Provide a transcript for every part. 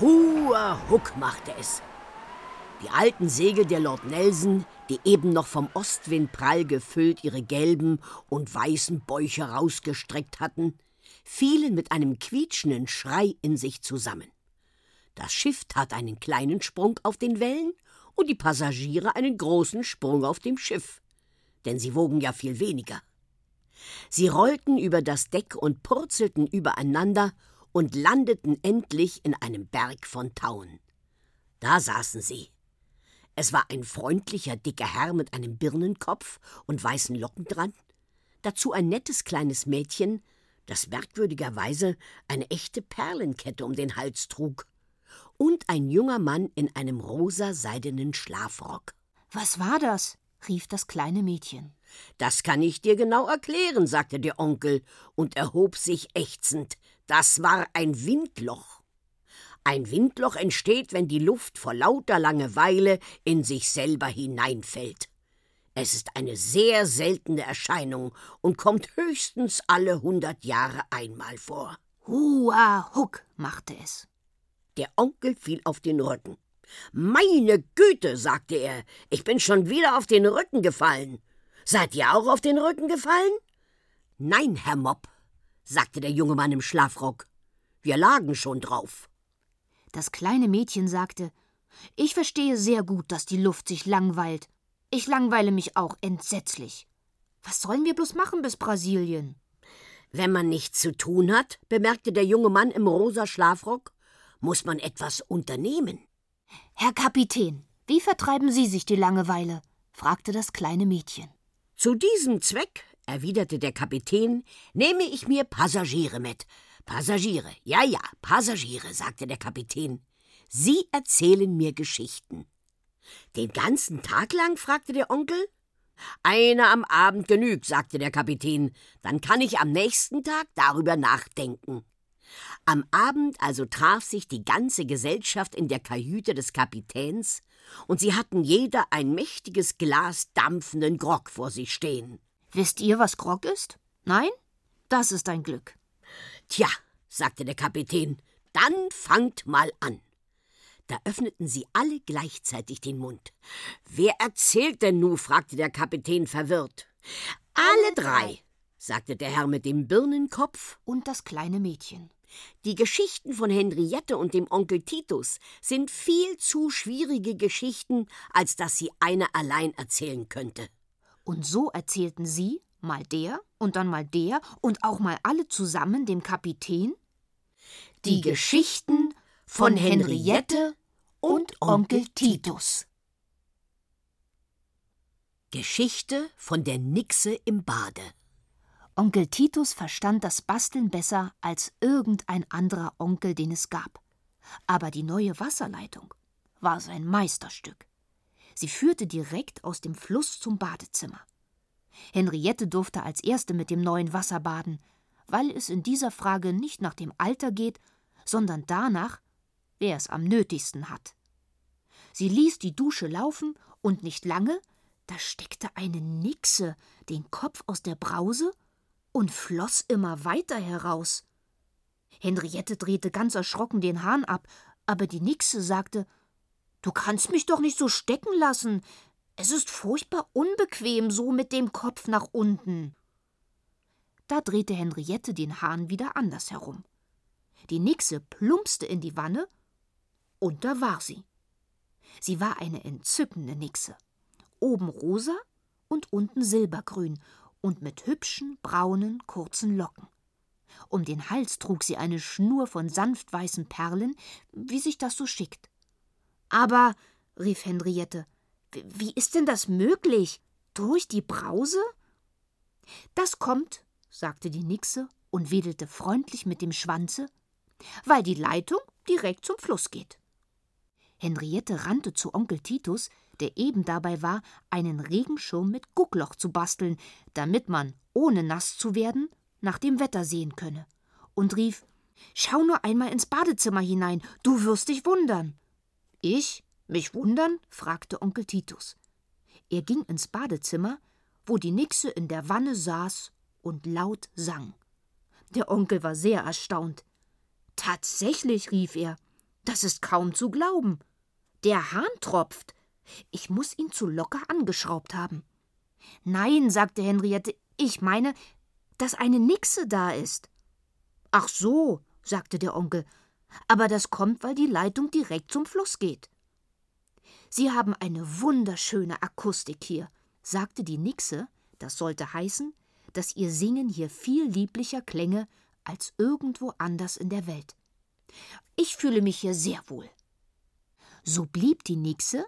Hua Huck machte es. Die alten Segel der Lord Nelson, die eben noch vom Ostwind prall gefüllt ihre gelben und weißen Bäuche rausgestreckt hatten, fielen mit einem quietschenden Schrei in sich zusammen. Das Schiff tat einen kleinen Sprung auf den Wellen und die Passagiere einen großen Sprung auf dem Schiff, denn sie wogen ja viel weniger. Sie rollten über das Deck und purzelten übereinander und landeten endlich in einem Berg von Tauen. Da saßen sie. Es war ein freundlicher, dicker Herr mit einem Birnenkopf und weißen Locken dran, dazu ein nettes kleines Mädchen, das merkwürdigerweise eine echte Perlenkette um den Hals trug, und ein junger Mann in einem rosa seidenen Schlafrock. Was war das? rief das kleine Mädchen. Das kann ich dir genau erklären, sagte der Onkel und erhob sich ächzend. Das war ein Windloch. Ein Windloch entsteht, wenn die Luft vor lauter Langeweile in sich selber hineinfällt. Es ist eine sehr seltene Erscheinung und kommt höchstens alle hundert Jahre einmal vor. Hua Huck machte es. Der Onkel fiel auf den Rücken. Meine Güte, sagte er, ich bin schon wieder auf den Rücken gefallen. Seid ihr auch auf den Rücken gefallen? Nein, Herr Mopp, sagte der junge Mann im Schlafrock. Wir lagen schon drauf. Das kleine Mädchen sagte Ich verstehe sehr gut, dass die Luft sich langweilt. Ich langweile mich auch entsetzlich. Was sollen wir bloß machen bis Brasilien? Wenn man nichts zu tun hat, bemerkte der junge Mann im rosa Schlafrock, muss man etwas unternehmen. Herr Kapitän, wie vertreiben Sie sich die Langeweile? fragte das kleine Mädchen. Zu diesem Zweck, erwiderte der Kapitän, nehme ich mir Passagiere mit, Passagiere, ja, ja, Passagiere, sagte der Kapitän. Sie erzählen mir Geschichten. Den ganzen Tag lang? fragte der Onkel. Eine am Abend genügt, sagte der Kapitän. Dann kann ich am nächsten Tag darüber nachdenken. Am Abend also traf sich die ganze Gesellschaft in der Kajüte des Kapitäns, und sie hatten jeder ein mächtiges Glas dampfenden Grog vor sich stehen. Wisst ihr, was Grog ist? Nein? Das ist ein Glück. Tja, sagte der Kapitän, dann fangt mal an. Da öffneten sie alle gleichzeitig den Mund. Wer erzählt denn nu? fragte der Kapitän verwirrt. Alle drei, sagte der Herr mit dem Birnenkopf und das kleine Mädchen. Die Geschichten von Henriette und dem Onkel Titus sind viel zu schwierige Geschichten, als dass sie einer allein erzählen könnte. Und so erzählten sie mal der und dann mal der und auch mal alle zusammen dem Kapitän? Die Geschichten von Henriette und Onkel Titus. Geschichte von der Nixe im Bade. Onkel Titus verstand das Basteln besser als irgendein anderer Onkel, den es gab. Aber die neue Wasserleitung war sein Meisterstück. Sie führte direkt aus dem Fluss zum Badezimmer. Henriette durfte als erste mit dem neuen Wasser baden, weil es in dieser Frage nicht nach dem Alter geht, sondern danach, wer es am nötigsten hat. Sie ließ die Dusche laufen und nicht lange, da steckte eine Nixe den Kopf aus der Brause und floss immer weiter heraus. Henriette drehte ganz erschrocken den Hahn ab, aber die Nixe sagte: Du kannst mich doch nicht so stecken lassen. Es ist furchtbar unbequem, so mit dem Kopf nach unten. Da drehte Henriette den Hahn wieder anders herum. Die Nixe plumpste in die Wanne, und da war sie. Sie war eine entzückende Nixe. Oben rosa und unten silbergrün und mit hübschen, braunen, kurzen Locken. Um den Hals trug sie eine Schnur von sanft weißen Perlen, wie sich das so schickt. Aber, rief Henriette, wie ist denn das möglich? Durch die Brause? Das kommt, sagte die Nixe und wedelte freundlich mit dem Schwanze, weil die Leitung direkt zum Fluss geht. Henriette rannte zu Onkel Titus, der eben dabei war, einen Regenschirm mit Guckloch zu basteln, damit man, ohne nass zu werden, nach dem Wetter sehen könne, und rief Schau nur einmal ins Badezimmer hinein, du wirst dich wundern. Ich? Mich wundern? fragte Onkel Titus. Er ging ins Badezimmer, wo die Nixe in der Wanne saß und laut sang. Der Onkel war sehr erstaunt. Tatsächlich, rief er, Das ist kaum zu glauben. Der Hahn tropft. Ich muss ihn zu locker angeschraubt haben. Nein, sagte Henriette, ich meine, dass eine Nixe da ist. Ach so, sagte der Onkel, aber das kommt, weil die Leitung direkt zum Fluss geht. Sie haben eine wunderschöne Akustik hier, sagte die Nixe, das sollte heißen, dass ihr Singen hier viel lieblicher klänge als irgendwo anders in der Welt. Ich fühle mich hier sehr wohl. So blieb die Nixe,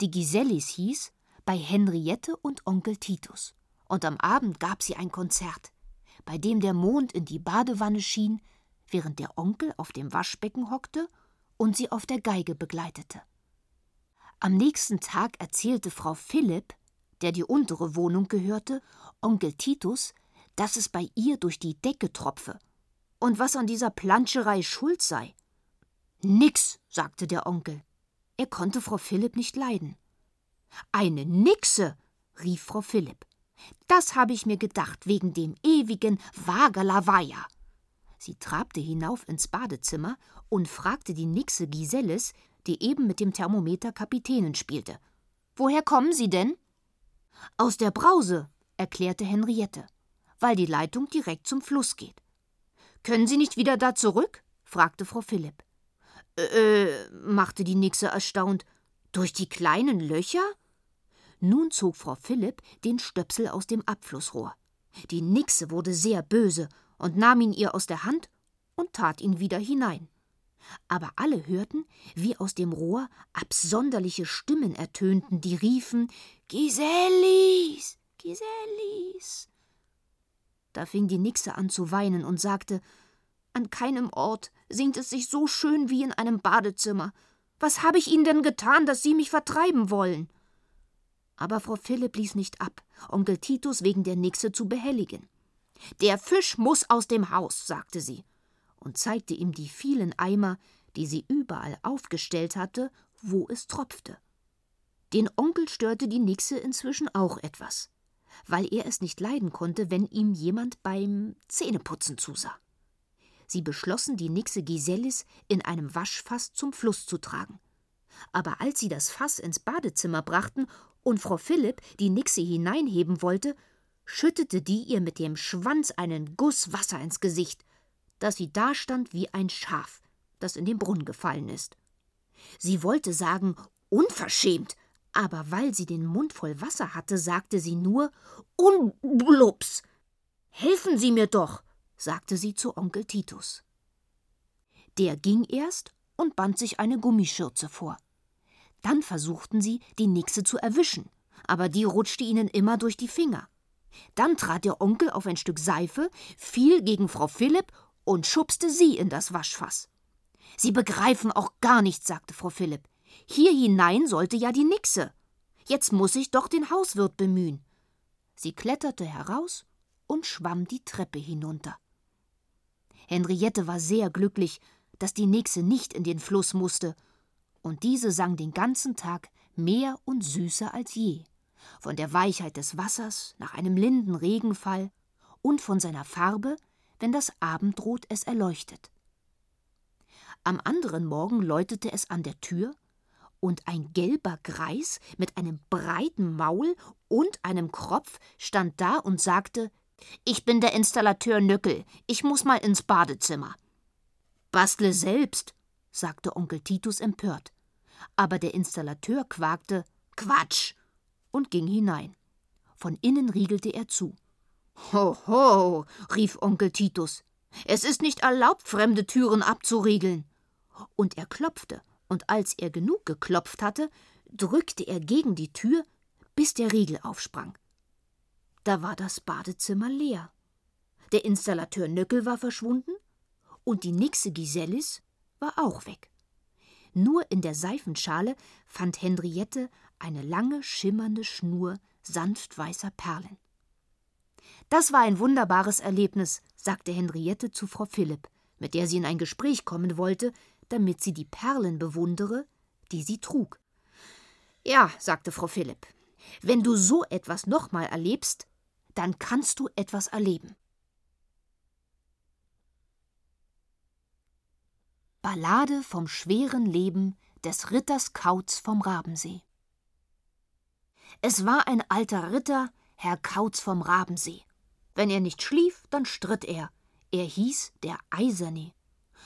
die Gisellis hieß, bei Henriette und Onkel Titus. Und am Abend gab sie ein Konzert, bei dem der Mond in die Badewanne schien, während der Onkel auf dem Waschbecken hockte und sie auf der Geige begleitete. Am nächsten Tag erzählte Frau Philipp, der die untere Wohnung gehörte, Onkel Titus, dass es bei ihr durch die Decke tropfe und was an dieser Planscherei schuld sei. Nix, sagte der Onkel. Er konnte Frau Philipp nicht leiden. Eine Nixe, rief Frau Philipp. Das habe ich mir gedacht wegen dem ewigen Wagerlaweier. Sie trabte hinauf ins Badezimmer und fragte die Nixe Giselles, die eben mit dem Thermometer Kapitänen spielte. Woher kommen Sie denn? Aus der Brause, erklärte Henriette, weil die Leitung direkt zum Fluss geht. Können Sie nicht wieder da zurück? fragte Frau Philipp. Äh, machte die Nixe erstaunt. Durch die kleinen Löcher? Nun zog Frau Philipp den Stöpsel aus dem Abflussrohr. Die Nixe wurde sehr böse und nahm ihn ihr aus der Hand und tat ihn wieder hinein. Aber alle hörten, wie aus dem Rohr absonderliche Stimmen ertönten, die riefen Gisellis, Gisellis. Da fing die Nixe an zu weinen und sagte An keinem Ort singt es sich so schön wie in einem Badezimmer. Was habe ich Ihnen denn getan, dass Sie mich vertreiben wollen? Aber Frau Philipp ließ nicht ab, Onkel Titus wegen der Nixe zu behelligen. Der Fisch muss aus dem Haus, sagte sie und zeigte ihm die vielen Eimer, die sie überall aufgestellt hatte, wo es tropfte. Den Onkel störte die Nixe inzwischen auch etwas, weil er es nicht leiden konnte, wenn ihm jemand beim Zähneputzen zusah. Sie beschlossen, die Nixe Gisellis in einem Waschfass zum Fluss zu tragen. Aber als sie das Fass ins Badezimmer brachten und Frau Philipp die Nixe hineinheben wollte, schüttete die ihr mit dem Schwanz einen Guss Wasser ins Gesicht, dass sie dastand wie ein Schaf, das in den Brunnen gefallen ist. Sie wollte sagen, unverschämt, aber weil sie den Mund voll Wasser hatte, sagte sie nur Unblups. Helfen Sie mir doch, sagte sie zu Onkel Titus. Der ging erst und band sich eine Gummischürze vor. Dann versuchten sie, die Nixe zu erwischen, aber die rutschte ihnen immer durch die Finger. Dann trat der Onkel auf ein Stück Seife, fiel gegen Frau Philipp und schubste sie in das Waschfass. Sie begreifen auch gar nichts, sagte Frau Philipp. Hier hinein sollte ja die Nixe. Jetzt muss ich doch den Hauswirt bemühen. Sie kletterte heraus und schwamm die Treppe hinunter. Henriette war sehr glücklich, dass die Nixe nicht in den Fluss musste, und diese sang den ganzen Tag mehr und süßer als je, von der Weichheit des Wassers nach einem linden Regenfall und von seiner Farbe, wenn das Abendrot es erleuchtet. Am anderen Morgen läutete es an der Tür, und ein gelber Greis mit einem breiten Maul und einem Kropf stand da und sagte Ich bin der Installateur Nöckel, ich muss mal ins Badezimmer. Bastle selbst, sagte Onkel Titus empört. Aber der Installateur quakte Quatsch und ging hinein. Von innen riegelte er zu. Ho, ho, rief Onkel Titus. Es ist nicht erlaubt, fremde Türen abzuriegeln. Und er klopfte, und als er genug geklopft hatte, drückte er gegen die Tür, bis der Riegel aufsprang. Da war das Badezimmer leer. Der Installateur Nöckel war verschwunden und die Nixe Gisellis war auch weg. Nur in der Seifenschale fand Henriette eine lange, schimmernde Schnur sanft weißer Perlen. Das war ein wunderbares Erlebnis, sagte Henriette zu Frau Philipp, mit der sie in ein Gespräch kommen wollte, damit sie die Perlen bewundere, die sie trug. Ja, sagte Frau Philipp, wenn du so etwas nochmal erlebst, dann kannst du etwas erleben. Ballade vom schweren Leben des Ritters Kauz vom Rabensee. Es war ein alter Ritter, Herr Kauz vom Rabensee. Wenn er nicht schlief, dann stritt er. Er hieß der Eiserne.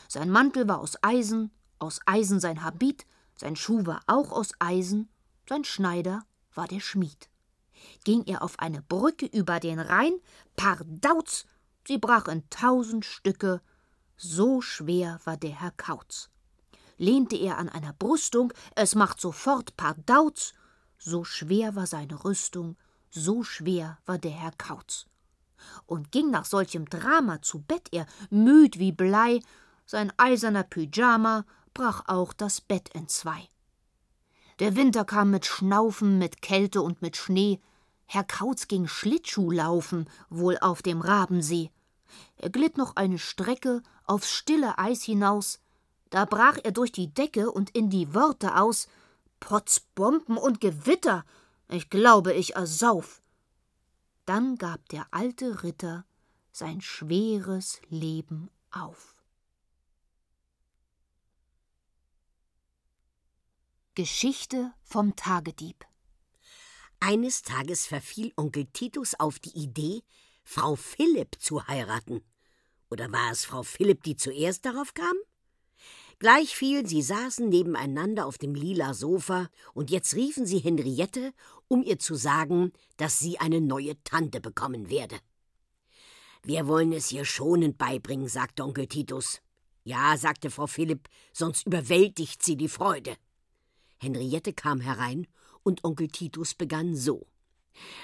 Sein Mantel war aus Eisen, aus Eisen sein Habit, sein Schuh war auch aus Eisen, sein Schneider war der Schmied. Ging er auf eine Brücke über den Rhein, pardauz, sie brach in tausend Stücke, so schwer war der Herr Kauz. Lehnte er an einer Brüstung, es macht sofort pardauz, so schwer war seine Rüstung, so schwer war der Herr Kauz. Und ging nach solchem Drama zu Bett er, müd wie Blei, sein eiserner Pyjama brach auch das Bett entzwei. Der Winter kam mit Schnaufen, mit Kälte und mit Schnee. Herr Kauz ging Schlittschuh laufen, wohl auf dem Rabensee. Er glitt noch eine Strecke aufs stille Eis hinaus. Da brach er durch die Decke und in die Worte aus: Potzbomben und Gewitter! Ich glaube, ich ersauf. Dann gab der alte Ritter sein schweres Leben auf. Geschichte vom Tagedieb Eines Tages verfiel Onkel Titus auf die Idee, Frau Philipp zu heiraten. Oder war es Frau Philipp, die zuerst darauf kam? Gleichviel, sie saßen nebeneinander auf dem lila Sofa, und jetzt riefen sie Henriette, um ihr zu sagen, dass sie eine neue Tante bekommen werde. Wir wollen es ihr schonend beibringen, sagte Onkel Titus. Ja, sagte Frau Philipp, sonst überwältigt sie die Freude. Henriette kam herein und Onkel Titus begann so.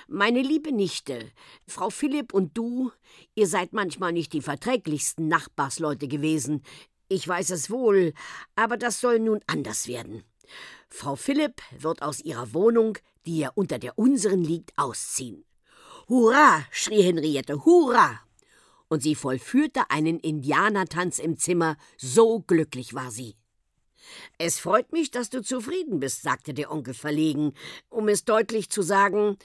Meine liebe Nichte, Frau Philipp und du, ihr seid manchmal nicht die verträglichsten Nachbarsleute gewesen. Ich weiß es wohl, aber das soll nun anders werden. Frau Philipp wird aus ihrer Wohnung, die ja unter der unseren liegt, ausziehen. Hurra! schrie Henriette, hurra! Und sie vollführte einen Indianertanz im Zimmer, so glücklich war sie. Es freut mich, dass du zufrieden bist, sagte der Onkel verlegen, um es deutlich zu sagen,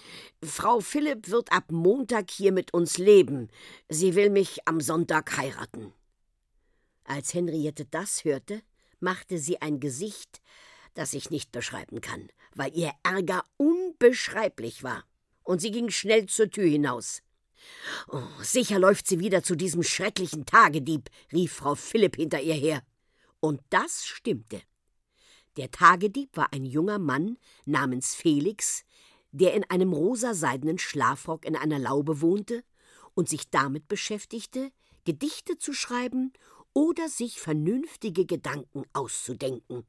Frau Philipp wird ab Montag hier mit uns leben. Sie will mich am Sonntag heiraten. Als Henriette das hörte, machte sie ein Gesicht, das ich nicht beschreiben kann, weil ihr Ärger unbeschreiblich war. Und sie ging schnell zur Tür hinaus. Oh, sicher läuft sie wieder zu diesem schrecklichen Tagedieb, rief Frau Philipp hinter ihr her. Und das stimmte. Der Tagedieb war ein junger Mann namens Felix, der in einem rosaseidenen Schlafrock in einer Laube wohnte und sich damit beschäftigte, Gedichte zu schreiben oder sich vernünftige Gedanken auszudenken.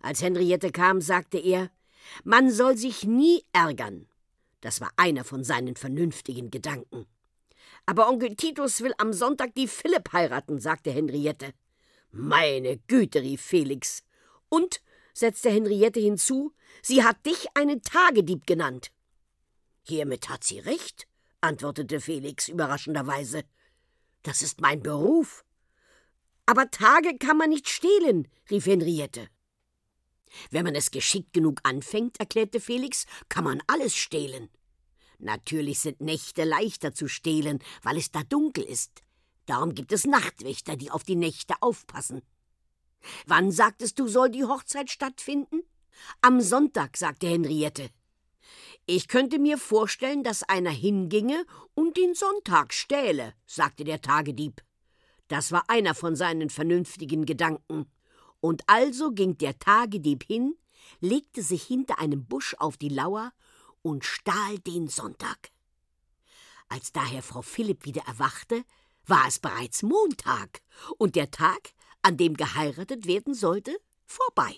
Als Henriette kam, sagte er, man soll sich nie ärgern. Das war einer von seinen vernünftigen Gedanken. Aber Onkel Titus will am Sonntag die Philipp heiraten, sagte Henriette. Meine Güte, rief Felix. Und, setzte Henriette hinzu, sie hat dich einen Tagedieb genannt. Hiermit hat sie recht, antwortete Felix überraschenderweise. Das ist mein Beruf. Aber Tage kann man nicht stehlen, rief Henriette. Wenn man es geschickt genug anfängt, erklärte Felix, kann man alles stehlen. Natürlich sind Nächte leichter zu stehlen, weil es da dunkel ist. Darum gibt es Nachtwächter, die auf die Nächte aufpassen. Wann sagtest du, soll die Hochzeit stattfinden? Am Sonntag, sagte Henriette. Ich könnte mir vorstellen, dass einer hinginge und den Sonntag stähle, sagte der Tagedieb. Das war einer von seinen vernünftigen Gedanken. Und also ging der Tagedieb hin, legte sich hinter einem Busch auf die Lauer und stahl den Sonntag. Als daher Frau Philipp wieder erwachte, war es bereits Montag und der Tag, an dem geheiratet werden sollte, vorbei.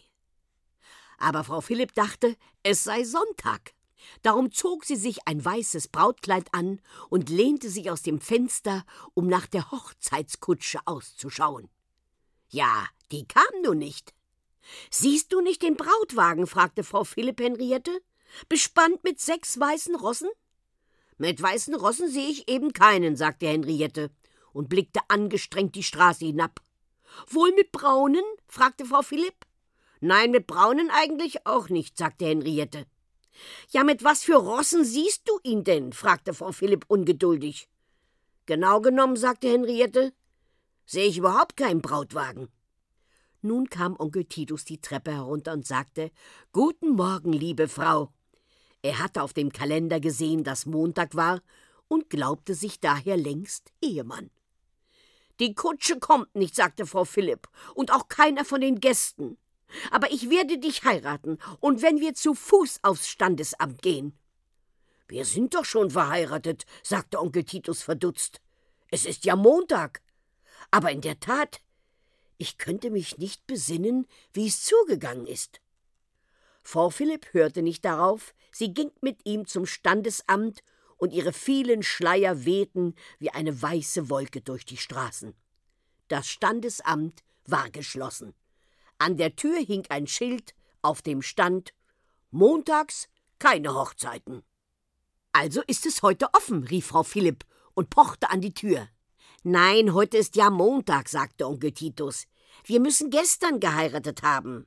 Aber Frau Philipp dachte, es sei Sonntag. Darum zog sie sich ein weißes Brautkleid an und lehnte sich aus dem Fenster, um nach der Hochzeitskutsche auszuschauen. Ja, die kam nun nicht. Siehst du nicht den Brautwagen? fragte Frau Philipp Henriette. Bespannt mit sechs weißen Rossen? Mit weißen Rossen sehe ich eben keinen, sagte Henriette und blickte angestrengt die Straße hinab. Wohl mit braunen? fragte Frau Philipp. Nein, mit braunen eigentlich auch nicht, sagte Henriette. Ja, mit was für Rossen siehst du ihn denn? fragte Frau Philipp ungeduldig. Genau genommen, sagte Henriette, sehe ich überhaupt keinen Brautwagen. Nun kam Onkel Titus die Treppe herunter und sagte Guten Morgen, liebe Frau. Er hatte auf dem Kalender gesehen, dass Montag war, und glaubte sich daher längst Ehemann. Die Kutsche kommt nicht, sagte Frau Philipp, und auch keiner von den Gästen. Aber ich werde dich heiraten, und wenn wir zu Fuß aufs Standesamt gehen. Wir sind doch schon verheiratet, sagte Onkel Titus verdutzt. Es ist ja Montag. Aber in der Tat, ich könnte mich nicht besinnen, wie es zugegangen ist. Frau Philipp hörte nicht darauf, sie ging mit ihm zum Standesamt und ihre vielen Schleier wehten wie eine weiße Wolke durch die Straßen. Das Standesamt war geschlossen. An der Tür hing ein Schild, auf dem stand Montags keine Hochzeiten. Also ist es heute offen, rief Frau Philipp und pochte an die Tür. Nein, heute ist ja Montag, sagte Onkel Titus. Wir müssen gestern geheiratet haben.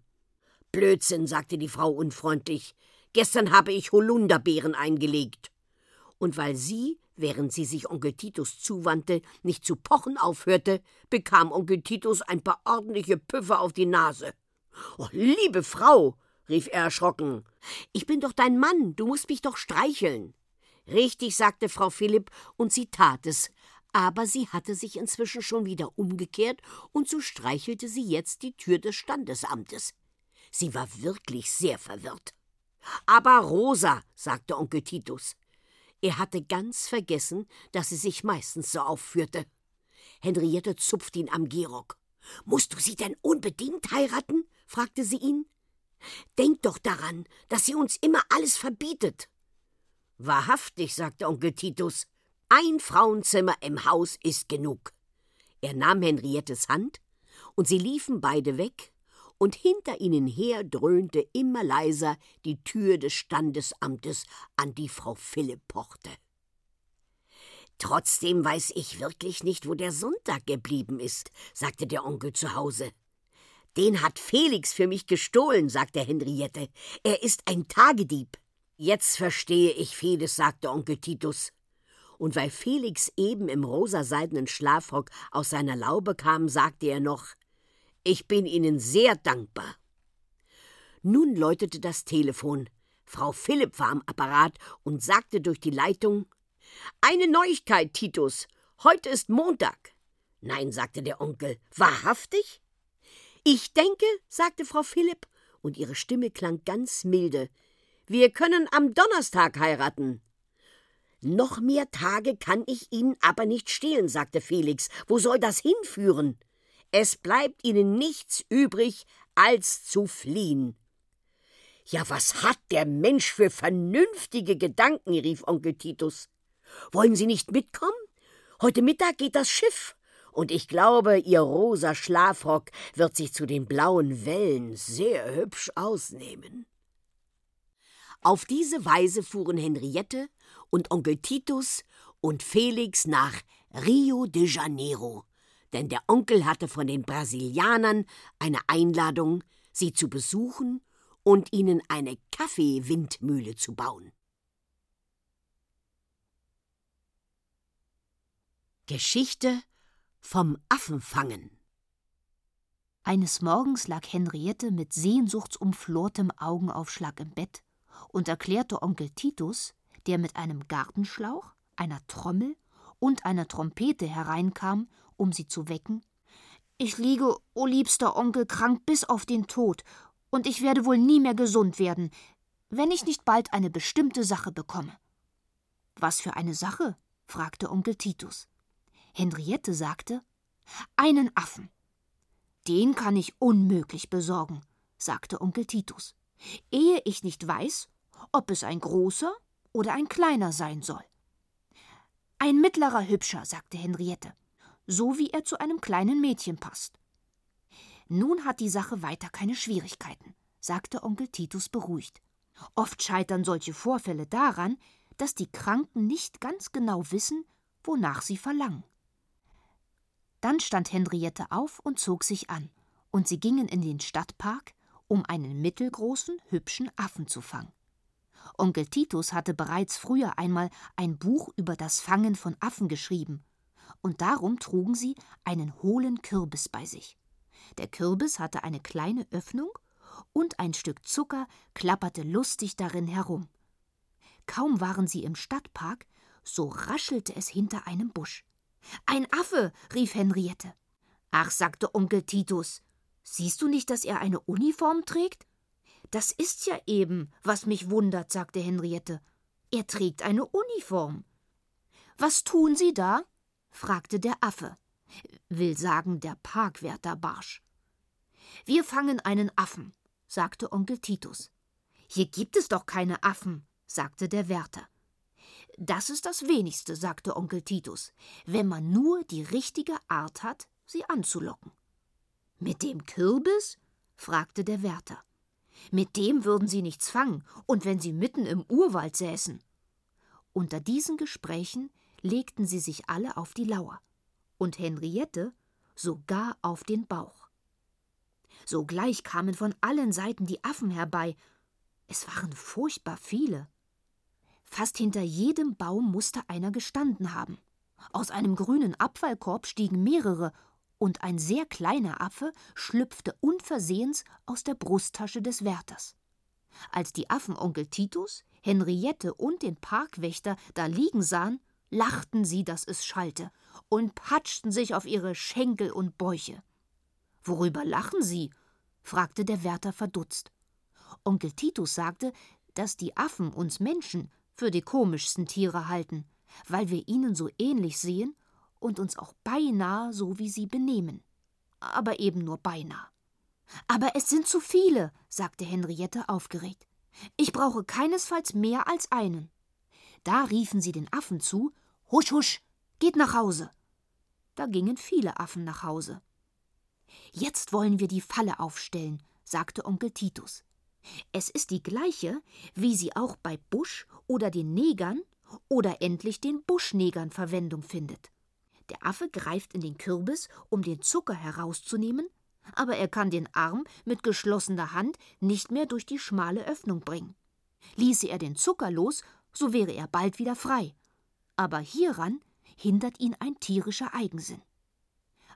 Blödsinn, sagte die Frau unfreundlich. Gestern habe ich Holunderbeeren eingelegt. Und weil sie, während sie sich Onkel Titus zuwandte, nicht zu pochen aufhörte, bekam Onkel Titus ein paar ordentliche Püffe auf die Nase. Oh, liebe Frau, rief er erschrocken, ich bin doch dein Mann, du musst mich doch streicheln. Richtig, sagte Frau Philipp, und sie tat es, aber sie hatte sich inzwischen schon wieder umgekehrt, und so streichelte sie jetzt die Tür des Standesamtes. Sie war wirklich sehr verwirrt. Aber Rosa, sagte Onkel Titus. Er hatte ganz vergessen, dass sie sich meistens so aufführte. Henriette zupfte ihn am Gehrock. Musst du sie denn unbedingt heiraten? fragte sie ihn. Denk doch daran, dass sie uns immer alles verbietet. Wahrhaftig, sagte Onkel Titus. Ein Frauenzimmer im Haus ist genug. Er nahm Henriettes Hand, und sie liefen beide weg, und hinter ihnen her dröhnte immer leiser die Tür des Standesamtes, an die Frau Philipp pochte. Trotzdem weiß ich wirklich nicht, wo der Sonntag geblieben ist, sagte der Onkel zu Hause. Den hat Felix für mich gestohlen, sagte Henriette. Er ist ein Tagedieb. Jetzt verstehe ich vieles, sagte Onkel Titus und weil Felix eben im rosaseidenen Schlafrock aus seiner Laube kam, sagte er noch Ich bin Ihnen sehr dankbar. Nun läutete das Telefon. Frau Philipp war am Apparat und sagte durch die Leitung Eine Neuigkeit, Titus. Heute ist Montag. Nein, sagte der Onkel. Wahrhaftig? Ich denke, sagte Frau Philipp, und ihre Stimme klang ganz milde. Wir können am Donnerstag heiraten. Noch mehr Tage kann ich Ihnen aber nicht stehlen, sagte Felix. Wo soll das hinführen? Es bleibt Ihnen nichts übrig, als zu fliehen. Ja, was hat der Mensch für vernünftige Gedanken, rief Onkel Titus. Wollen Sie nicht mitkommen? Heute Mittag geht das Schiff, und ich glaube, Ihr rosa Schlafrock wird sich zu den blauen Wellen sehr hübsch ausnehmen. Auf diese Weise fuhren Henriette und Onkel Titus und Felix nach Rio de Janeiro, denn der Onkel hatte von den Brasilianern eine Einladung, sie zu besuchen und ihnen eine Kaffeewindmühle zu bauen. Geschichte vom Affenfangen Eines Morgens lag Henriette mit sehnsuchtsumflortem Augenaufschlag im Bett und erklärte Onkel Titus, der mit einem Gartenschlauch, einer Trommel und einer Trompete hereinkam, um sie zu wecken. Ich liege, o oh liebster Onkel, krank bis auf den Tod, und ich werde wohl nie mehr gesund werden, wenn ich nicht bald eine bestimmte Sache bekomme. Was für eine Sache? fragte Onkel Titus. Henriette sagte Einen Affen. Den kann ich unmöglich besorgen, sagte Onkel Titus, ehe ich nicht weiß, ob es ein großer oder ein kleiner sein soll. Ein mittlerer Hübscher, sagte Henriette, so wie er zu einem kleinen Mädchen passt. Nun hat die Sache weiter keine Schwierigkeiten, sagte Onkel Titus beruhigt. Oft scheitern solche Vorfälle daran, dass die Kranken nicht ganz genau wissen, wonach sie verlangen. Dann stand Henriette auf und zog sich an, und sie gingen in den Stadtpark, um einen mittelgroßen, hübschen Affen zu fangen. Onkel Titus hatte bereits früher einmal ein Buch über das Fangen von Affen geschrieben, und darum trugen sie einen hohlen Kürbis bei sich. Der Kürbis hatte eine kleine Öffnung und ein Stück Zucker klapperte lustig darin herum. Kaum waren sie im Stadtpark, so raschelte es hinter einem Busch. Ein Affe, rief Henriette. Ach, sagte Onkel Titus, siehst du nicht, dass er eine Uniform trägt? Das ist ja eben, was mich wundert, sagte Henriette. Er trägt eine Uniform. Was tun Sie da? fragte der Affe. Will sagen, der Parkwärter barsch. Wir fangen einen Affen, sagte Onkel Titus. Hier gibt es doch keine Affen, sagte der Wärter. Das ist das wenigste, sagte Onkel Titus, wenn man nur die richtige Art hat, sie anzulocken. Mit dem Kürbis? fragte der Wärter. Mit dem würden sie nichts fangen, und wenn sie mitten im Urwald säßen. Unter diesen Gesprächen legten sie sich alle auf die Lauer, und Henriette sogar auf den Bauch. Sogleich kamen von allen Seiten die Affen herbei. Es waren furchtbar viele. Fast hinter jedem Baum musste einer gestanden haben. Aus einem grünen Abfallkorb stiegen mehrere, und ein sehr kleiner Affe schlüpfte unversehens aus der Brusttasche des Wärters. Als die Affen Onkel Titus, Henriette und den Parkwächter da liegen sahen, lachten sie, dass es schallte, und patschten sich auf ihre Schenkel und Bäuche. Worüber lachen Sie? fragte der Wärter verdutzt. Onkel Titus sagte, dass die Affen uns Menschen für die komischsten Tiere halten, weil wir ihnen so ähnlich sehen und uns auch beinahe so wie sie benehmen. Aber eben nur beinahe. Aber es sind zu viele, sagte Henriette aufgeregt. Ich brauche keinesfalls mehr als einen. Da riefen sie den Affen zu: Husch, husch, geht nach Hause. Da gingen viele Affen nach Hause. Jetzt wollen wir die Falle aufstellen, sagte Onkel Titus. Es ist die gleiche, wie sie auch bei Busch oder den Negern oder endlich den Buschnegern Verwendung findet. Der Affe greift in den Kürbis, um den Zucker herauszunehmen, aber er kann den Arm mit geschlossener Hand nicht mehr durch die schmale Öffnung bringen. Ließe er den Zucker los, so wäre er bald wieder frei. Aber hieran hindert ihn ein tierischer Eigensinn.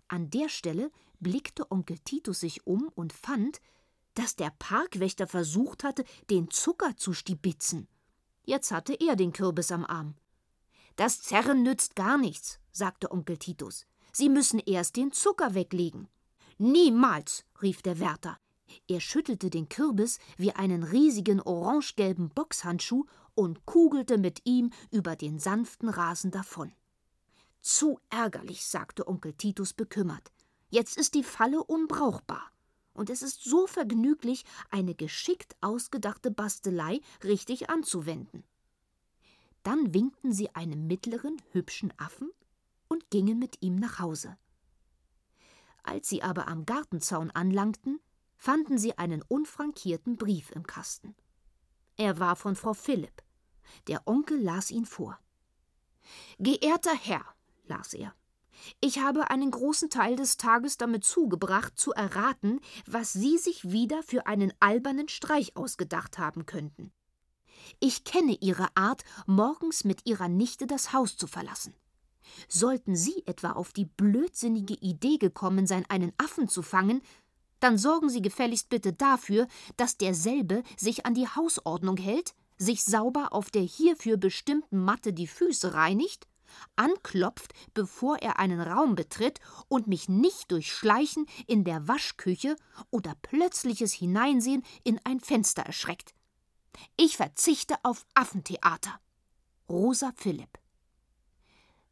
An der Stelle blickte Onkel Titus sich um und fand, dass der Parkwächter versucht hatte, den Zucker zu stibitzen. Jetzt hatte er den Kürbis am Arm. Das Zerren nützt gar nichts, sagte Onkel Titus. Sie müssen erst den Zucker weglegen. Niemals, rief der Wärter. Er schüttelte den Kürbis wie einen riesigen orangegelben Boxhandschuh und kugelte mit ihm über den sanften Rasen davon. Zu ärgerlich, sagte Onkel Titus bekümmert. Jetzt ist die Falle unbrauchbar. Und es ist so vergnüglich, eine geschickt ausgedachte Bastelei richtig anzuwenden. Dann winkten sie einem mittleren, hübschen Affen und gingen mit ihm nach Hause. Als sie aber am Gartenzaun anlangten, fanden sie einen unfrankierten Brief im Kasten. Er war von Frau Philipp. Der Onkel las ihn vor. Geehrter Herr, las er, ich habe einen großen Teil des Tages damit zugebracht, zu erraten, was Sie sich wieder für einen albernen Streich ausgedacht haben könnten. Ich kenne Ihre Art, morgens mit Ihrer Nichte das Haus zu verlassen. Sollten Sie etwa auf die blödsinnige Idee gekommen sein, einen Affen zu fangen, dann sorgen Sie gefälligst bitte dafür, dass derselbe sich an die Hausordnung hält, sich sauber auf der hierfür bestimmten Matte die Füße reinigt, anklopft, bevor er einen Raum betritt und mich nicht durch Schleichen in der Waschküche oder plötzliches Hineinsehen in ein Fenster erschreckt. Ich verzichte auf Affentheater. Rosa Philipp.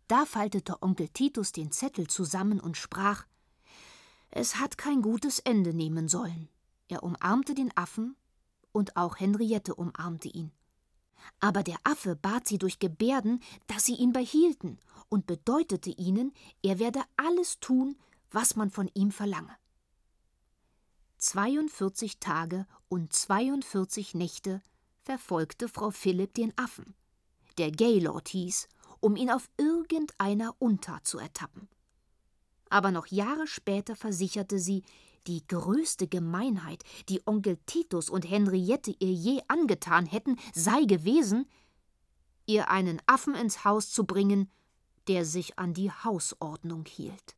Da faltete Onkel Titus den Zettel zusammen und sprach: Es hat kein gutes Ende nehmen sollen. Er umarmte den Affen und auch Henriette umarmte ihn. Aber der Affe bat sie durch Gebärden, dass sie ihn behielten und bedeutete ihnen, er werde alles tun, was man von ihm verlange. 42 Tage und 42 Nächte verfolgte Frau Philipp den Affen, der Gaylord hieß um ihn auf irgendeiner Untat zu ertappen. Aber noch Jahre später versicherte sie, die größte Gemeinheit, die Onkel Titus und Henriette ihr je angetan hätten, sei gewesen, ihr einen Affen ins Haus zu bringen, der sich an die Hausordnung hielt.